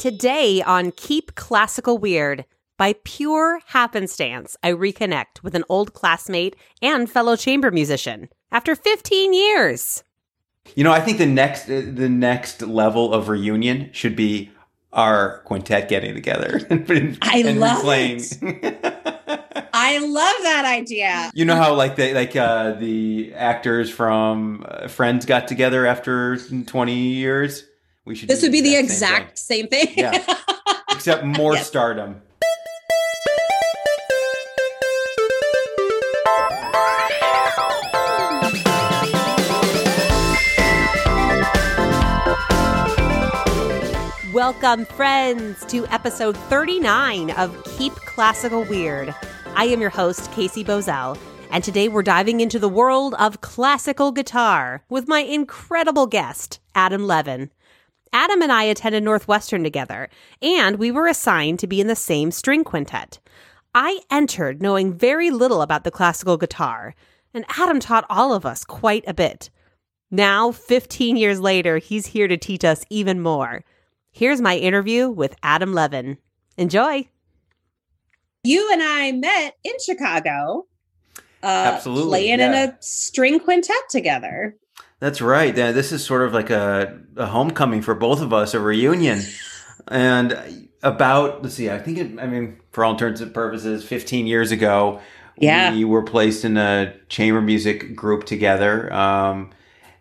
Today on Keep Classical Weird, by pure happenstance, I reconnect with an old classmate and fellow chamber musician after 15 years. You know, I think the next uh, the next level of reunion should be our quintet getting together and, I and love playing. I love that idea. you know how like the like uh, the actors from uh, Friends got together after twenty years. We should. This do would be the exact same thing. same thing. Yeah. except more Yes. stardom. Welcome, friends, to episode 39 of Keep Classical Weird. I am your host, Casey Bozell, and today we're diving into the world of classical guitar with my incredible guest, Adam Levin. Adam and I attended Northwestern together, and we were assigned to be in the same string quintet. I entered knowing very little about the classical guitar, and Adam taught all of us quite a bit. Now, 15 years later, he's here to teach us even more. Here's my interview with Adam Levin. Enjoy. You and I met in Chicago. Uh, Absolutely, Playing in a string quintet together. That's right. Yeah, this is sort of like a, a homecoming for both of us, a reunion. And about, let's see, I think it, I mean, for all intents and purposes, 15 years ago, Yeah. we were placed in a chamber music group together um,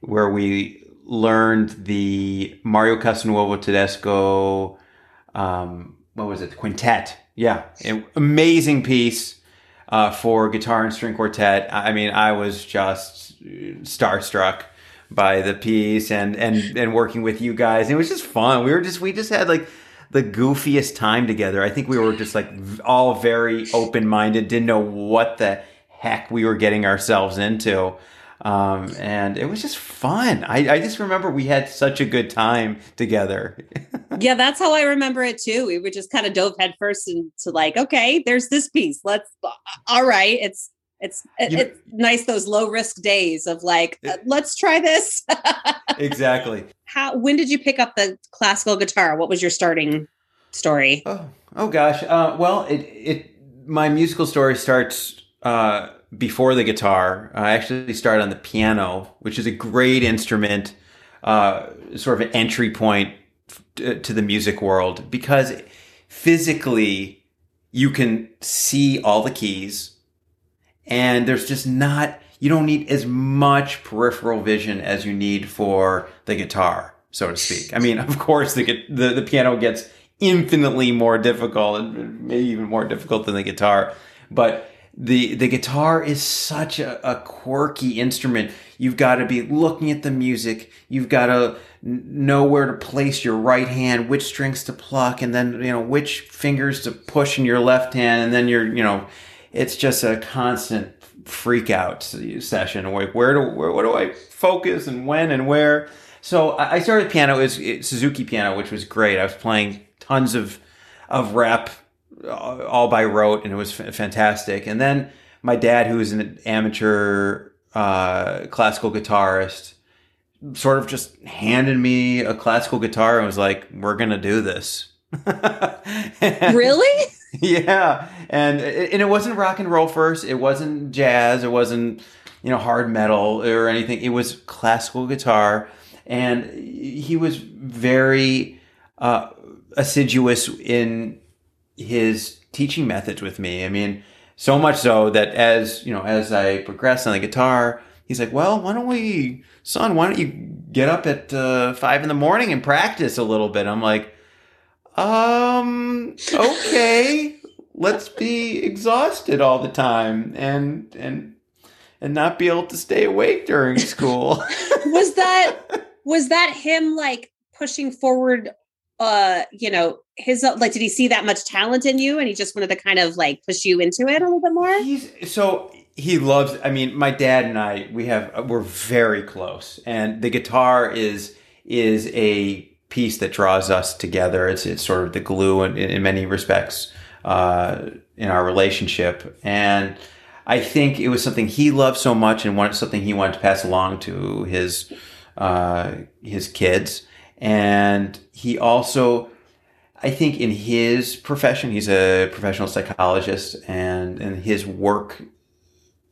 where we learned the Mario Castelnuovo Tedesco, um, what was it, quintet. Yeah, an amazing piece uh, for guitar and string quartet. I mean, I was just starstruck by the piece and and and working with you guys. It was just fun. We were just we just had like the goofiest time together. I think we were just like all very open minded. Didn't know what the heck we were getting ourselves into. Um, and it was just fun. I, I just remember we had such a good time together. yeah, that's how I remember it too. We were just kind of dove headfirst into like, okay, there's this piece. Let's. All right, it's it's it- You know- it's nice those low risk days of like, uh, let's try this. exactly. how? When did you pick up the classical guitar? What was your starting story? Oh, oh gosh. Uh, well, it it my musical story starts uh, before the guitar. I actually started on the piano, which is a great instrument, uh, sort of an entry point to the music world because physically you can see all the keys, and there's just not you don't need as much peripheral vision as you need for the guitar, so to speak. I mean, of course, the the, the piano gets infinitely more difficult and maybe even more difficult than the guitar, but the the guitar is such a, a quirky instrument. You've got to be looking at the music. You've got to know where to place your right hand, which strings to pluck, and then you know which fingers to push in your left hand, and then you're you know, it's just a constant freak out session. Like where do where what do I focus and when and where? So I started piano is Suzuki piano, which was great. I was playing tons of of uh, all by rote, and it was f- fantastic. And then my dad, who was an amateur uh, classical guitarist, sort of just handed me a classical guitar and was like, "We're gonna do this." And- Really? yeah, and it, and it wasn't rock and roll first. It wasn't jazz. It wasn't you know hard metal or anything. It was classical guitar, and he was very uh, assiduous in his teaching methods with me. I mean, so much so that as you know, as I progressed on the guitar, he's like, "Well, why don't we, son? Why don't you get up at uh, five in the morning and practice a little bit?" I'm like, "Um, okay, let's be exhausted all the time and and and not be able to stay awake during school." was that was that him like pushing forward uh you know his like did he see that much talent in you and he just wanted to kind of like push you into it a little bit more He's so he loves. I mean, my dad and I we have we're very close, and the guitar is is a piece that draws us together. It's it's sort of the glue in, in many respects uh, in our relationship, and I think it was something he loved so much and wanted something he wanted to pass along to his uh, his kids. And he also, I think, in his profession, he's a professional psychologist, and and his work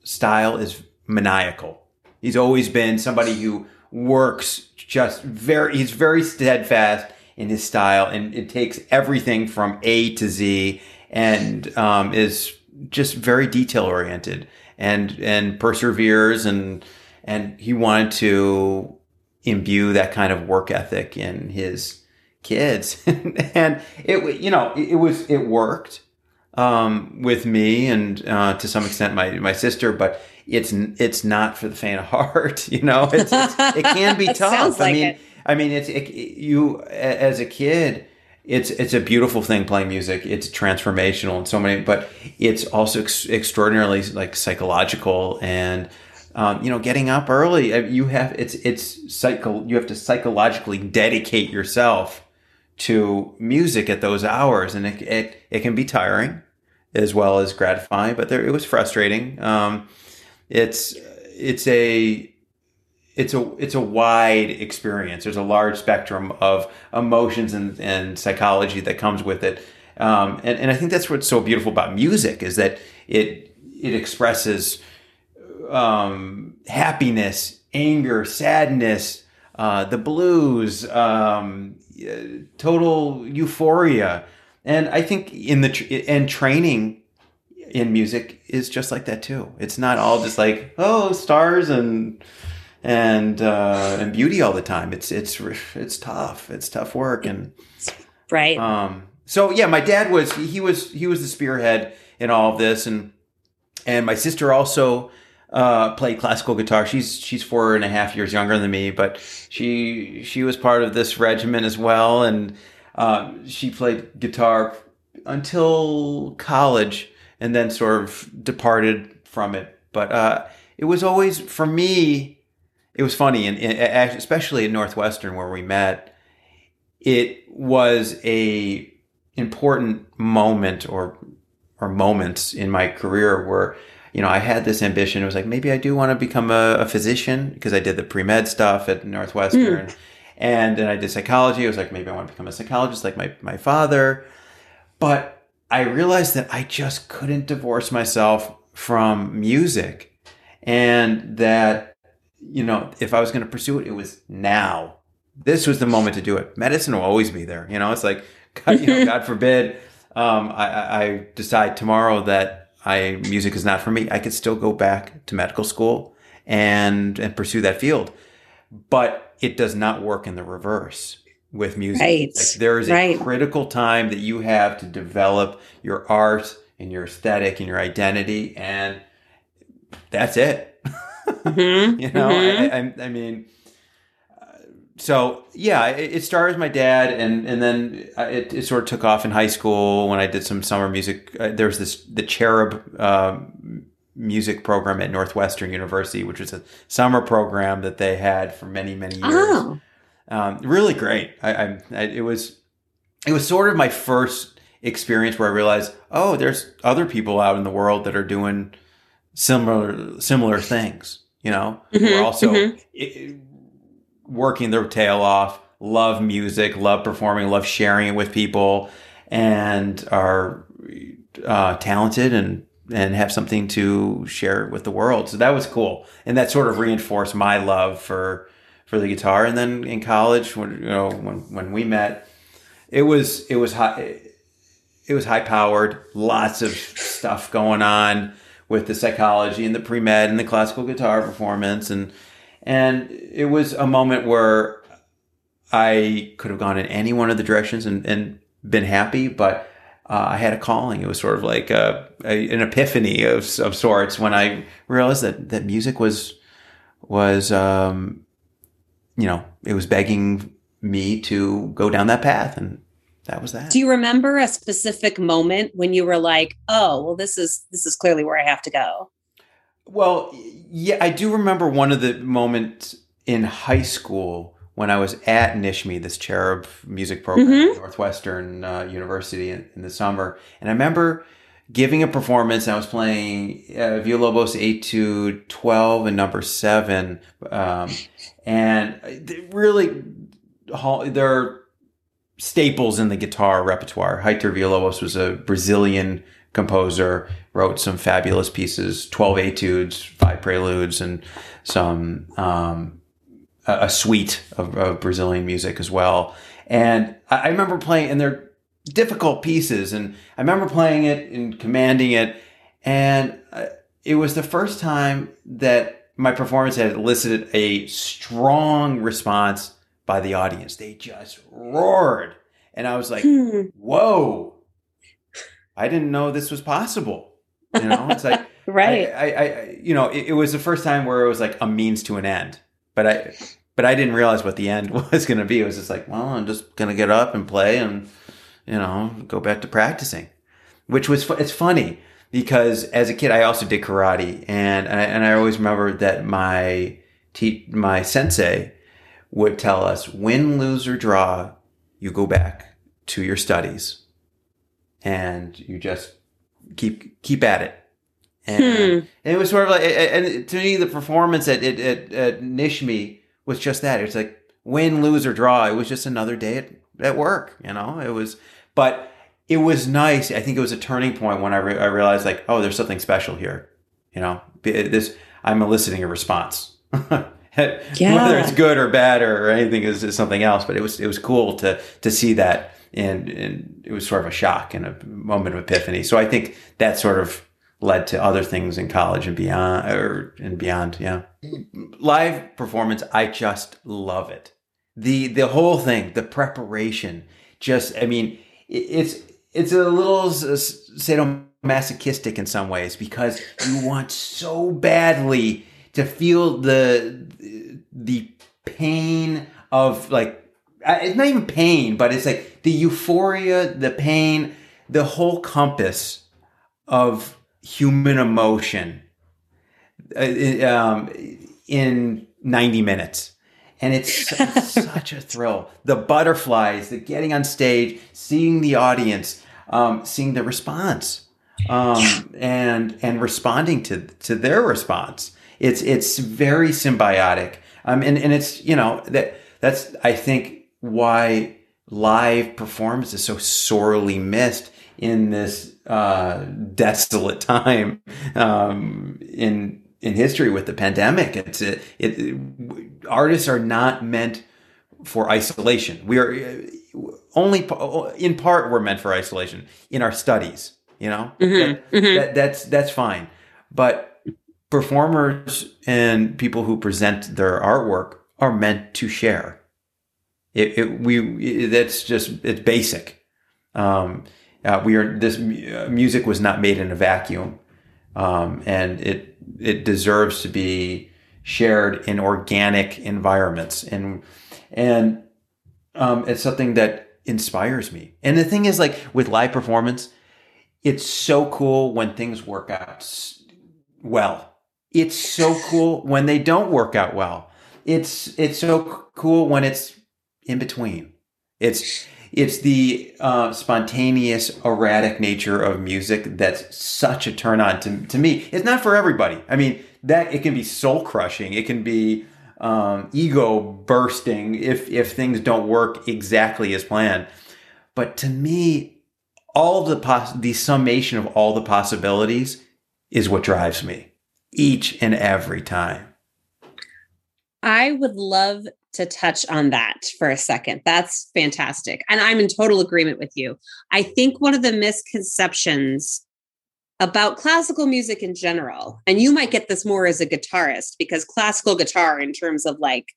style is maniacal. He's always been somebody who works just very. He's very steadfast in his style, and it takes everything from A to Z, and um, is just very detail oriented and and perseveres and and he wanted to imbue that kind of work ethic in his kids and it you know it, was it worked um, with me and uh, to some extent my my sister but it's it's not for the faint of heart you know it's, it's it can be tough like i mean it. i mean it's it, you as a kid it's it's a beautiful thing playing music. It's transformational in so many, but it's also ex- extraordinarily like psychological and um, you know getting up early. Uh, you have it's it's psycho. You have to psychologically dedicate yourself to music at those hours, and it it, it can be tiring as well as gratifying. But there, it was frustrating. Um, it's it's a it's a it's a wide experience. There's a large spectrum of emotions and, and psychology that comes with it, um, and and I think that's what's so beautiful about music is that it it expresses um, happiness, anger, sadness, uh, the blues, um, total euphoria, and I think in the and training in music is just like that too. It's not all just like oh stars and and uh, and beauty all the time. It's it's it's tough. It's tough work and right. Um, so yeah, my dad was he was he was the spearhead in all of this, and and my sister also uh, played classical guitar. She's she's four and a half years younger than me, but she she was part of this regiment as well, and uh, she played guitar until college, and then sort of departed from it. But uh, it was always for me it was funny, and especially at Northwestern where we met, it was a important moment or or moments in my career where you know I had this ambition. It was like maybe I do want to become a, a physician because I did the pre med stuff at Northwestern, mm. and then I did psychology. I was like maybe I want to become a psychologist like my my father, but I realized that I just couldn't divorce myself from music, and that you know, if I was going to pursue it, it was now. This was the moment to do it. Medicine will always be there. You know, it's like, God, you know, God forbid, um, I, I decide tomorrow that I music is not for me. I could still go back to medical school and and pursue that field, but it does not work in the reverse with music. Right. Like there is a critical time that you have to develop your art and your aesthetic and your identity, and that's it. Mm-hmm. you know, mm-hmm. I, I, I, mean, so yeah, it, it, started with my dad, and and then it, it, sort of took off in high school when I did some summer music. Uh, there was this the Cherub uh, music program at Northwestern University, which was a summer program that they had for many many years. Oh. Um, really great. I, I, it was it was sort of my first experience where I realized, oh, there's other people out in the world that are doing similar similar things. You know, mm-hmm, we're also mm-hmm. it, working their tail off, love music, love performing, love sharing it with people, and are uh, talented and and have something to share with the world. So that was cool, and that sort of reinforced my love for for the guitar. And then in college, when you know when when we met, it was it was high. It was high powered, lots of stuff going on with the psychology and the pre med and the classical guitar performance and and it was a moment where I could have gone in any one of the directions and, and been happy, but uh, I had a calling. It was sort of like a, a, an epiphany of, of sorts when I realized that, that music was was um, you know it was begging me to go down that path, and that was that. Do you remember a specific moment when you were like, "Oh, well, this is this is clearly where I have to go"? Well, yeah, I do remember one of the moments in high school when I was at Nishmi, this cherub music program mm-hmm. at Northwestern uh, University in, in, the summer, and I remember giving a performance. I was playing uh, Villalobos Etude 12 and number seven. Um, and really, they're staples in the guitar repertoire. Heitor Villalobos was a Brazilian composer, wrote some fabulous pieces, 12 etudes, five preludes, and some, um, a, a suite of, of, Brazilian music as well. And I, I remember playing, and they're difficult pieces. And I remember playing it and commanding it. And uh, it was the first time that my performance had elicited a strong response by the audience. They just roared. And I was like, hmm. whoa, I didn't know this was possible. You know, it's like, right. I, I, I, you know, it, it was the first time where it was like a means to an end, but I, but I didn't realize what the end was going to be. It was just like, well, I'm just going to get up and play and, you know, go back to practicing, which was, it's funny because as a kid, I also did karate and, and I, and I always remember that my, te- my sensei would tell us win, lose or draw, you go back to your studies and you just keep, keep at it. And, hmm. and it was sort of like, and to me, the performance at, at, at, at Nishmi was just that. It's like win, lose or draw. It was just another day at, at work, you know, it was, but it was nice. I think it was a turning point when I, re- I realized like, oh, there's something special here. You know, this, I'm eliciting a response. yeah. Whether it's good or bad or anything is, is, something else. But it was, it was cool to, to see that. And, and it was sort of a shock and a moment of epiphany. So I think that sort of led to other things in college and beyond or and beyond. Yeah. Live performance. I just love it. The, the whole thing, the preparation, just, I mean, it's it's a little sadomasochistic in some ways because you want so badly to feel the the pain of like it's not even pain, but it's like the euphoria, the pain, the whole compass of human emotion uh, um, in 90 minutes and it's, such a thrill. The butterflies, the getting on stage, seeing the audience, um, seeing the response, um, and and responding to to their response. It's it's very symbiotic. Um, and and it's you know that that's I think why live performance is so sorely missed in this uh, desolate time um, in in history with the pandemic. It's it, it, artists are not meant for isolation. We are only in part we're meant for isolation in our studies. You know, mm-hmm, that, mm-hmm. That, that's that's fine. But performers and people who present their artwork are meant to share. It, it we that's just it's basic. Um, uh, we are this music was not made in a vacuum, um, and it it deserves to be shared in organic environments. And and um, it's something that inspires me. And the thing is like with live performance it's so cool when things work out well. It's so cool when they don't work out well. It's it's so cool when it's in between it's it's the uh, spontaneous, erratic nature of music that's such a turn on to, to me. It's not for everybody. I mean, that it can be soul crushing. It can be um, ego bursting if if things don't work exactly as planned. But to me, all the pos- the summation of all the possibilities is what drives me each and every time. I would love to touch on that for a second. That's fantastic. And I'm in total agreement with you. I think one of the misconceptions about classical music in general, and you might get this more as a guitarist because classical guitar, in terms of like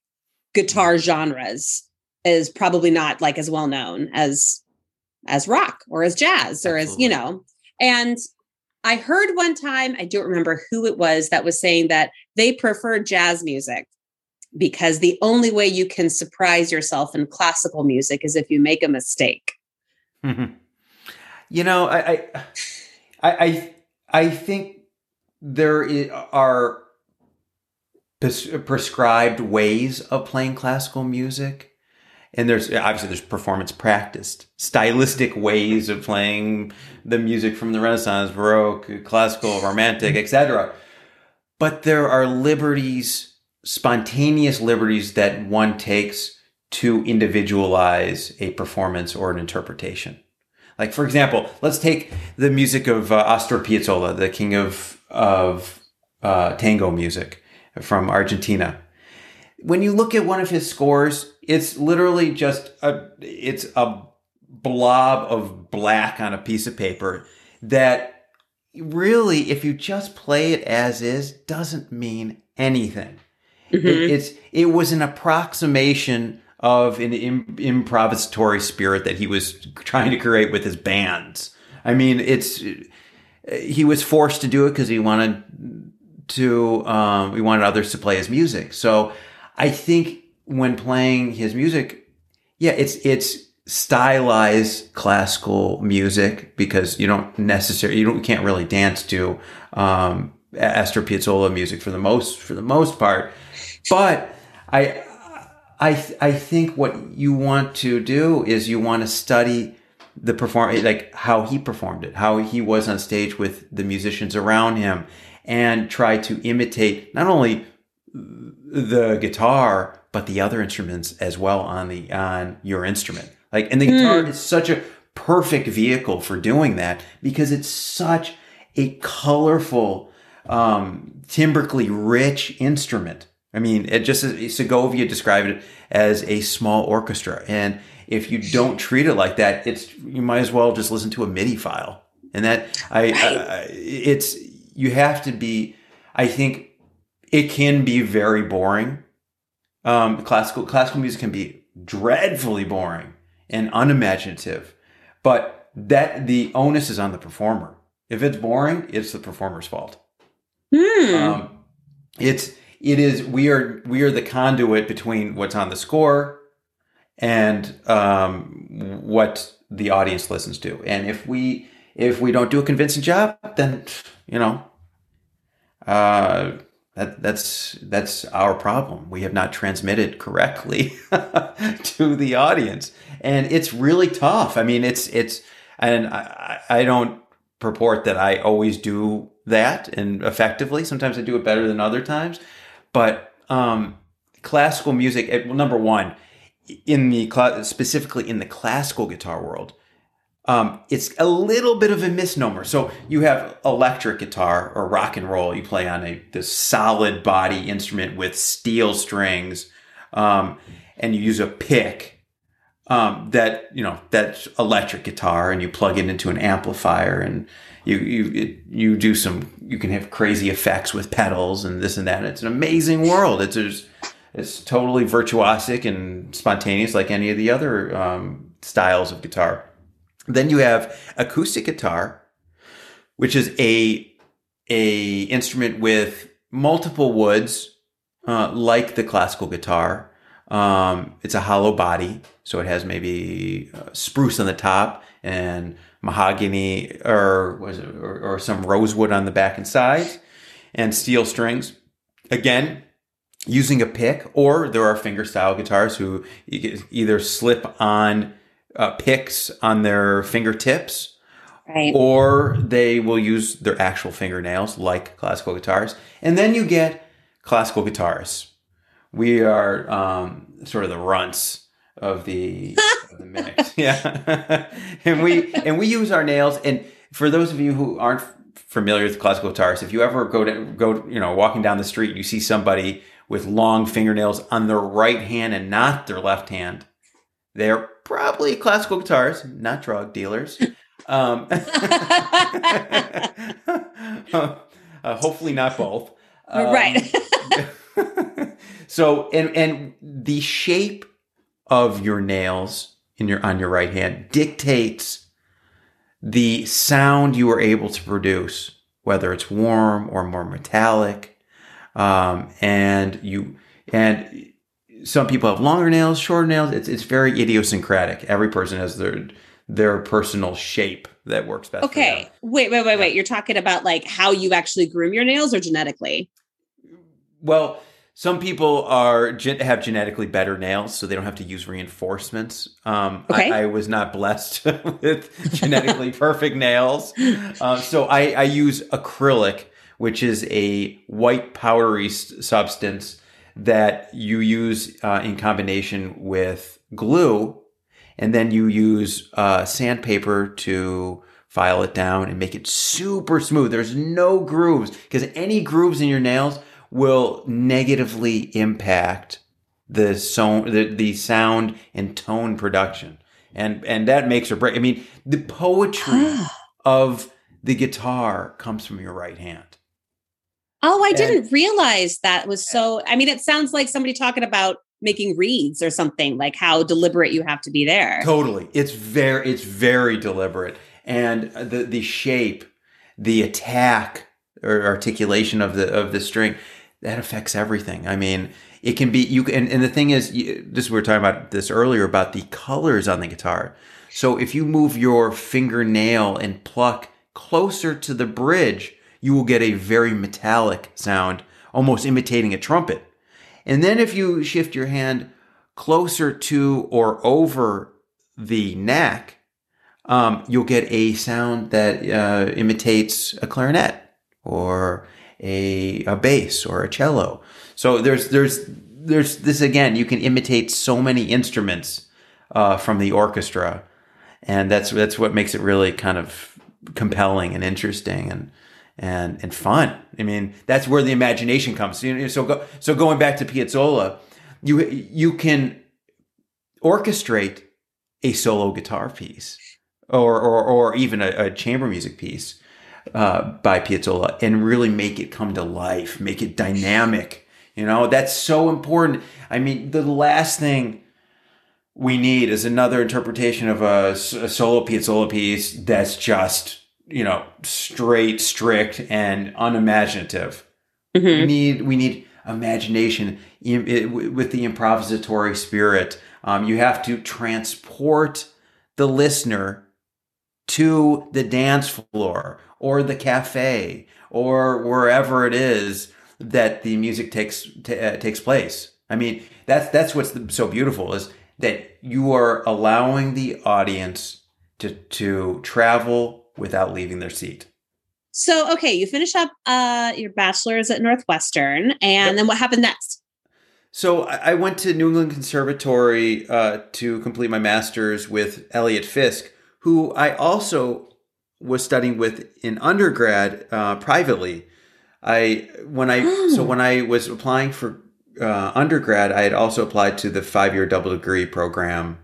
guitar genres, is probably not like as well known as as rock or as jazz or as you know and i heard one time i don't remember who it was that was saying that they prefer jazz music because the only way you can surprise yourself in classical music is if you make a mistake. Mm-hmm. You know, I, I, I, I think there are prescribed ways of playing classical music. and there's obviously there's performance practiced, stylistic ways of playing the music from the Renaissance, Baroque, classical, romantic, etc. But there are liberties, spontaneous liberties that one takes to individualize a performance or an interpretation. Like for example, let's take the music of uh, Astor Piazzolla, the king of of uh, tango music from Argentina. When you look at one of his scores, it's literally just a it's a blob of black on a piece of paper that really, if you just play it as is, doesn't mean anything. Mm-hmm. It, it's it was an approximation of an Im- improvisatory spirit that he was trying to create with his bands. I mean, it's he was forced to do it because he wanted to um, he wanted others to play his music. So I think when playing his music, yeah, it's it's stylized classical music because you don't necessarily you don't can't really dance to um, Astor Piazzolla music for the most for the most part, but I I I think what you want to do is you want to study the perform like how he performed it, how he was on stage with the musicians around him, and try to imitate not only the guitar but the other instruments as well on the on your instrument. Like, and the mm. guitar is such a perfect vehicle for doing that because it's such a colorful, um, timbrically rich instrument. I mean, it just Segovia described it as a small orchestra, and if you don't treat it like that, it's you might as well just listen to a MIDI file. And that I, I it's you have to be. I think it can be very boring. Um, classical classical music can be dreadfully boring and unimaginative, but that the onus is on the performer. If it's boring, it's the performer's fault. Hmm. Um, it's it is we are we are the conduit between what's on the score and um, what the audience listens to. And if we if we don't do a convincing job, then you know uh, that that's that's our problem. We have not transmitted correctly to the audience, and it's really tough. I mean, it's it's and I, I don't purport that I always do that and effectively. Sometimes I do it better than other times, but um, classical music. Well, number one, in the specifically in the classical guitar world, um, it's a little bit of a misnomer. So you have electric guitar or rock and roll. You play on a this solid body instrument with steel strings, um, and you use a pick. Um, that you know that's electric guitar, and you plug it into an amplifier, and you you you do some. You can have crazy effects with pedals and this and that. It's an amazing world. It's just, it's totally virtuosic and spontaneous, like any of the other um, styles of guitar. Then you have acoustic guitar, which is a a instrument with multiple woods, uh, like the classical guitar. Um, it's a hollow body, so it has maybe uh, spruce on the top and mahogany or was it, or, or some rosewood on the back and sides, and steel strings. Again, using a pick, or there are fingerstyle guitars who either slip on uh, picks on their fingertips. Right. Or they will use their actual fingernails, like classical guitars. And then you get classical guitars. We are um, sort of the runts of the, of the mix. Yeah. and we and we use our nails. And for those of you who aren't familiar with classical guitars, if you ever go to go, you know, walking down the street, and you see somebody with long fingernails on their right hand and not their left hand they're probably classical guitars, not drug dealers. Um, uh, hopefully not both. Um, right. so and and the shape of your nails in your on your right hand dictates the sound you are able to produce, whether it's warm or more metallic. Um, and you and some people have longer nails, shorter nails. It's it's very idiosyncratic. Every person has their their personal shape that works best. Okay, wait, wait, wait, wait. You're talking about like how you actually groom your nails or genetically? Well, Some people are have genetically better nails, so they don't have to use reinforcements. Um, Okay. I, I was not blessed with genetically perfect nails, uh, so I, I use acrylic, which is a white powdery s- substance that you use uh, in combination with glue, and then you use uh, sandpaper to file it down and make it super smooth. There's no grooves because any grooves in your nails will negatively impact the so the, the sound and tone production. And and that makes or break. I mean, the poetry ah. of the guitar comes from your right hand. Oh, I And- didn't realize that was so. I mean, it sounds like somebody talking about making reeds or something, like how deliberate you have to be there. Totally. It's very it's very deliberate. And the the shape, the attack or articulation of the of the string, that affects everything. I mean, it can be you and, and the thing is you, this we were talking about this earlier about the colors on the guitar. So if you move your fingernail and pluck closer to the bridge, you will get a very metallic sound, almost imitating a trumpet. And then if you shift your hand closer to or over the neck, um, you'll get a sound that uh, imitates a clarinet or a, a bass or a cello. So there's there's there's this again. You can imitate so many instruments uh, from the orchestra, and that's that's what makes it really kind of compelling and interesting and and and fun. I mean, that's where the imagination comes. So go, so going back to Piazzolla, you you can orchestrate a solo guitar piece or or, or even a, a chamber music piece uh, by Piazzolla and really make it come to life, make it dynamic. You know, that's so important. I mean, the last thing we need is another interpretation of a solo Piazzolla piece that's just, you know, straight, strict, and unimaginative. We Mhm. need we need imagination im- it- with the improvisatory spirit. Um, you have to transport the listener to the dance floor or the cafe or wherever it is that the music takes ta uh, takes place. I mean, that's that's what's the, so beautiful is that you are allowing the audience to to travel without leaving their seat. So, okay, you finish up uh, your bachelor's at Northwestern, and Yep. then what happened next? So I I went to New England Conservatory uh, to complete my master's with Eliot Fisk, who I also was studying with in undergrad uh, privately. I when I so Oh. when I was applying for uh, undergrad, I had also applied to the five year double degree program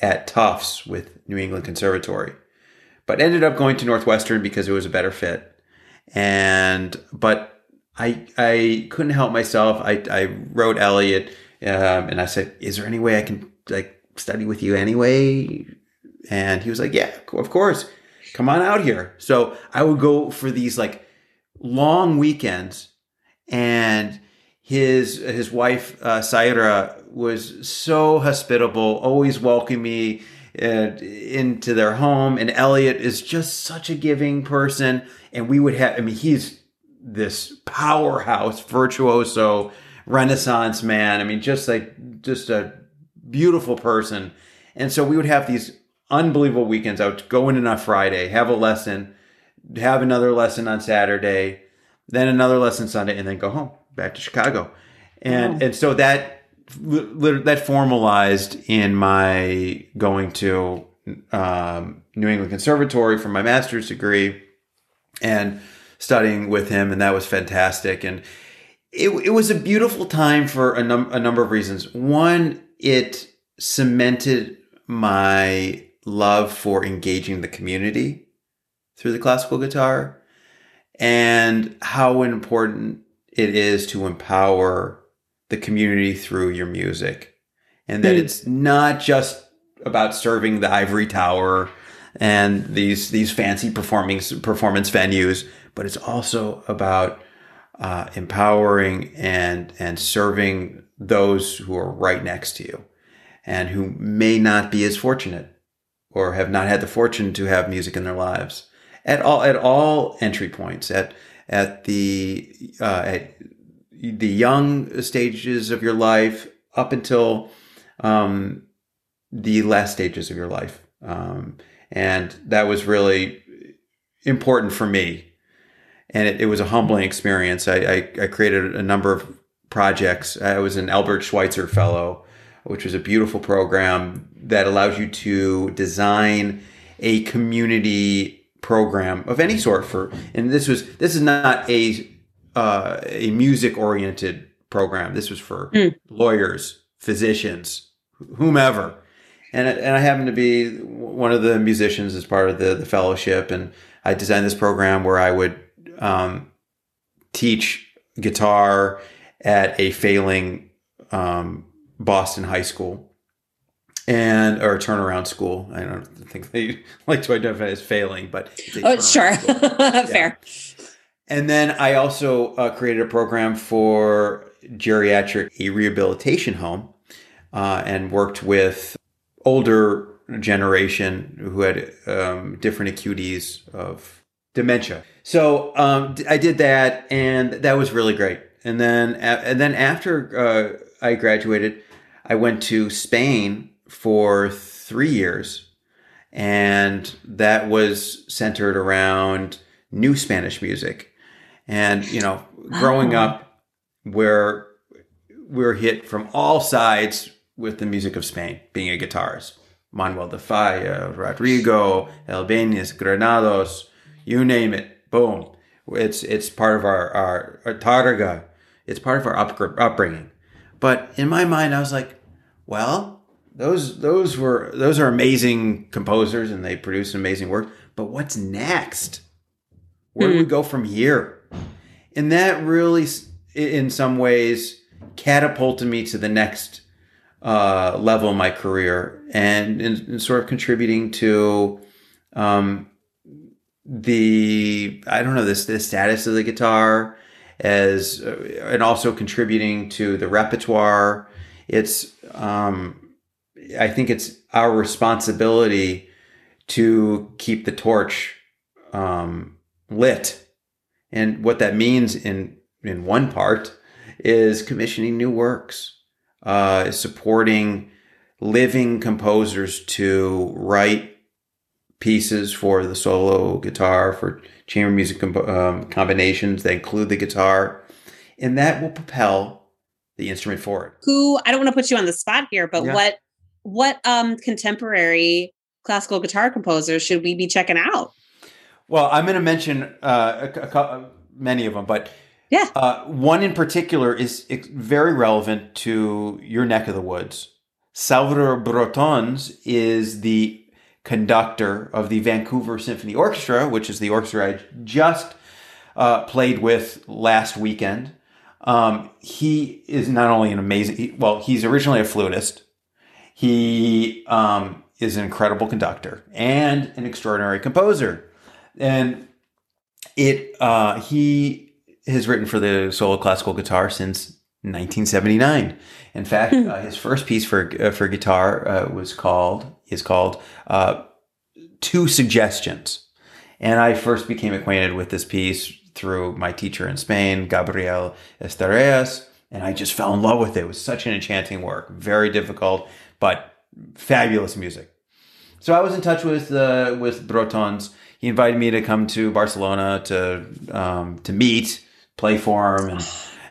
at Tufts with New England Conservatory, but ended up going to Northwestern because it was a better fit. And but I I couldn't help myself. I I wrote Eliot um, and I said, "Is there any way I can like study with you anyway?" And he was like, "Yeah, of course. Come on out here." So I would go for these like long weekends, and his his wife uh, Zaira was so hospitable, always welcoming me uh, into their home. And Eliot is just such a giving person, and we would have. I mean, he's this powerhouse virtuoso renaissance man i mean just like just a beautiful person and so we would have these unbelievable weekends i would go in on a friday have a lesson have another lesson on saturday then another lesson sunday and then go home back to chicago and Wow. and so that that formalized in my going to um, new england conservatory for my master's degree and studying with him, and that was fantastic. And it, it was a beautiful time for a, num- a number of reasons. One, it cemented my love for engaging the community through the classical guitar and how important it is to empower the community through your music. And that Mm. it's not just about serving the ivory tower and these these fancy performing performance venues, but it's also about uh, empowering and and serving those who are right next to you and who may not be as fortunate or have not had the fortune to have music in their lives at all at all entry points at at the uh, at the young stages of your life up until um, the last stages of your life. Um, and that was really important for me. And it, it was a humbling experience. I, I, I, created a number of projects. I was an Albert Schweitzer Fellow, which was a beautiful program that allows you to design a community program of any sort for and this was this is not a uh, a music oriented program this was for mm. lawyers physicians whomever and and I happen to be one of the musicians as part of the the fellowship, and I designed this program where I would um, teach guitar at a failing um, Boston high school and or turnaround school. I don't think they like to identify as failing, but oh, sure, fair. And then I also uh, created a program for geriatric a rehabilitation home uh, and worked with older generation who had um, different acuities of dementia. So um, I did that, and that was really great. And then, and then after uh, I graduated, I went to Spain for three years, and that was centered around new Spanish music. And you know, growing oh. up, where we we're hit from all sides with the music of Spain, being a guitarist. Manuel de Falla, Rodrigo, Albéniz, Granados, you name it, boom. It's it's part of our, our, our Targa. It's part of our up, upbringing. But in my mind, I was like, well, those those were those are amazing composers and they produce amazing work. But what's next? Where do we hmm. go from here? And that really, in some ways, catapulted me to the next uh, level in my career and, and, sort of contributing to um, the I don't know this the status of the guitar as uh, and also contributing to the repertoire. It's um, I think it's our responsibility to keep the torch um, lit, and what that means in in one part is commissioning new works uh, supporting living composers to write pieces for the solo guitar, for chamber music um, combinations that include the guitar, and that will propel the instrument forward. Who I don't want to put you on the spot here, but yeah. what what um, contemporary classical guitar composers should we be checking out? Well, I'm going to mention uh, a, a, many of them, but yeah. Uh, one in particular is very relevant to your neck of the woods. Salvador Brotons is the conductor of the Vancouver Symphony Orchestra, which is the orchestra I just uh, played with last weekend. Um, he is not only an amazing, he, well, he's originally a flutist. He um, is an incredible conductor and an extraordinary composer. And it, uh, he has written for the solo classical guitar since 1979. In fact, hmm. uh, his first piece for uh, for guitar uh, was called is called uh, Two Suggestions, and I first became acquainted with this piece through my teacher in Spain, Gabriel Estarellas, and I just fell in love with it. It was such an enchanting work, very difficult, but fabulous music. So I was in touch with uh, with Brotons. He invited me to come to Barcelona to um, to meet play for him and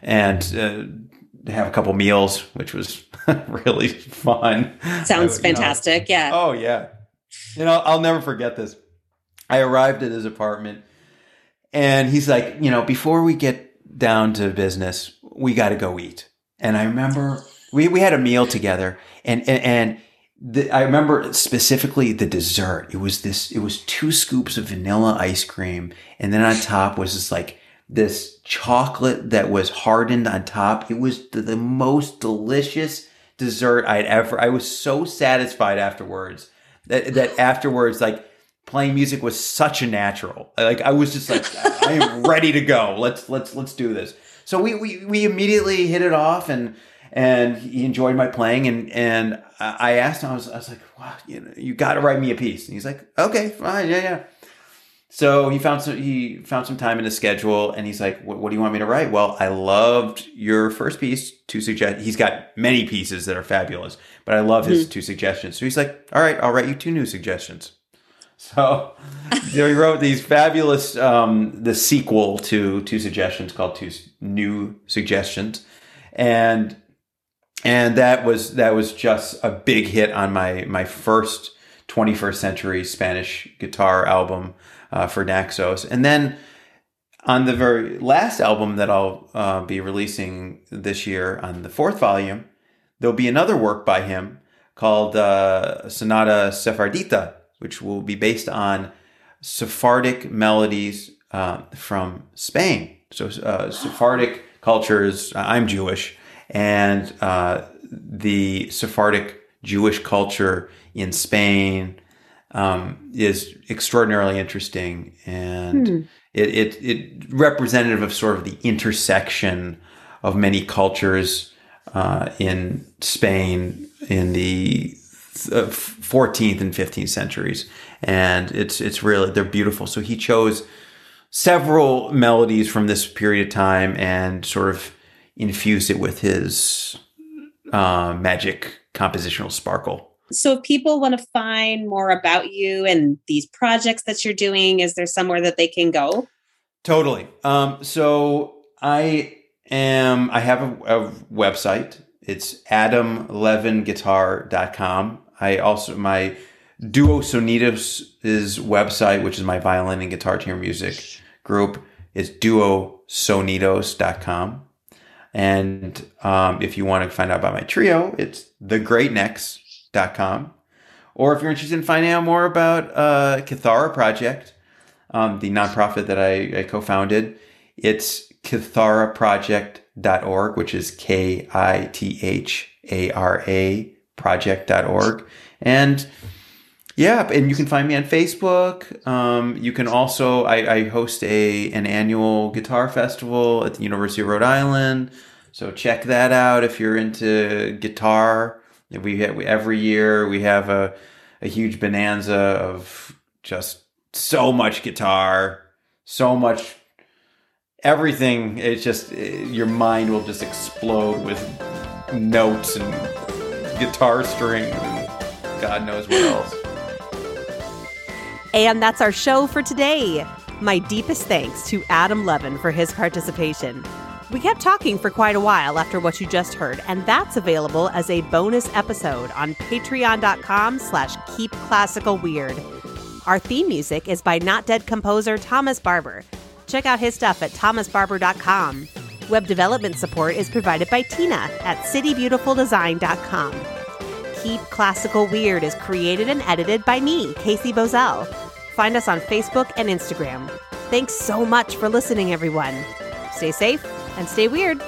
and uh, have a couple meals, which was really fun. Sounds I, fantastic. Know, yeah. Oh yeah. You know, I'll never forget this. I arrived at his apartment and he's like, you know, before we get down to business, we got to go eat. And I remember we, we had a meal together and, and, and the, I remember specifically the dessert. It was this, it was two scoops of vanilla ice cream. And then on top was this like this chocolate that was hardened on top. It was the, the most delicious dessert I'd ever. I was so satisfied afterwards that that afterwards, like playing music was such a natural. Like I was just like, I am ready to go. Let's let's let's do this. So we we we immediately hit it off and and he enjoyed my playing and and I asked him I was I was like wow you know you got to write me a piece and he's like okay fine yeah yeah so he found some he found some time in his schedule and he's like what, what do you want me to write? Well i loved your first piece to suggest he's got many pieces that are fabulous but i love his two suggestions. So he's like all right i'll write you two new suggestions. So you he wrote these fabulous um, the sequel to two suggestions called two new suggestions. And and that was that was just a big hit on my my first 21st century Spanish guitar album uh, for Naxos, and then on the very last album that I'll uh, be releasing this year on the fourth volume, there'll be another work by him called uh, Sonata Sephardita, which will be based on Sephardic melodies uh, from Spain. So uh, Sephardic culture is I'm Jewish, and uh, the Sephardic Jewish culture in Spain um, is extraordinarily interesting, and it, it it representative of sort of the intersection of many cultures uh, in Spain in the uh, 14th and 15th centuries, and it's it's really they're beautiful. So he chose several melodies from this period of time and sort of infused it with his uh, magic compositional sparkle. So if people want to find more about you and these projects that you're doing, is there somewhere that they can go? Totally. Um, so I am. I have a, a website. It's adamlevinguitar.com. I also my Duo Sonidos is website, which is my violin and guitar tier music group, is duosonidos.com. And um, if you want to find out about my trio, it's thegreatnecks.com. Or if you're interested in finding out more about uh, Kithara Project, um, the nonprofit that I, I co-founded, it's kitharaproject.org, which is K-I-T-H-A-R-A project.org. And yeah, and you can find me on Facebook. Um, you can also I, I host a an annual guitar festival at the University of Rhode Island. So check that out if you're into guitar. We have every year we have a a huge bonanza of just so much guitar, so much everything. It's just eh, your mind will just explode with notes and guitar strings and God knows what else. And that's our show for today. My deepest thanks to Adam Levin for his participation. We kept talking for quite a while after what you just heard, and that's available as a bonus episode on patreon.com slash keep classical weird. Our theme music is by not dead composer Thomas Barber. Check out his stuff at thomasbarber.com. Web development support is provided by Tina at citybeautifuldesign.com. Keep Classical Weird is created and edited by me, Casey Bozell. Find us on Facebook and Instagram. Thanks so much for listening, everyone. Stay safe and stay weird.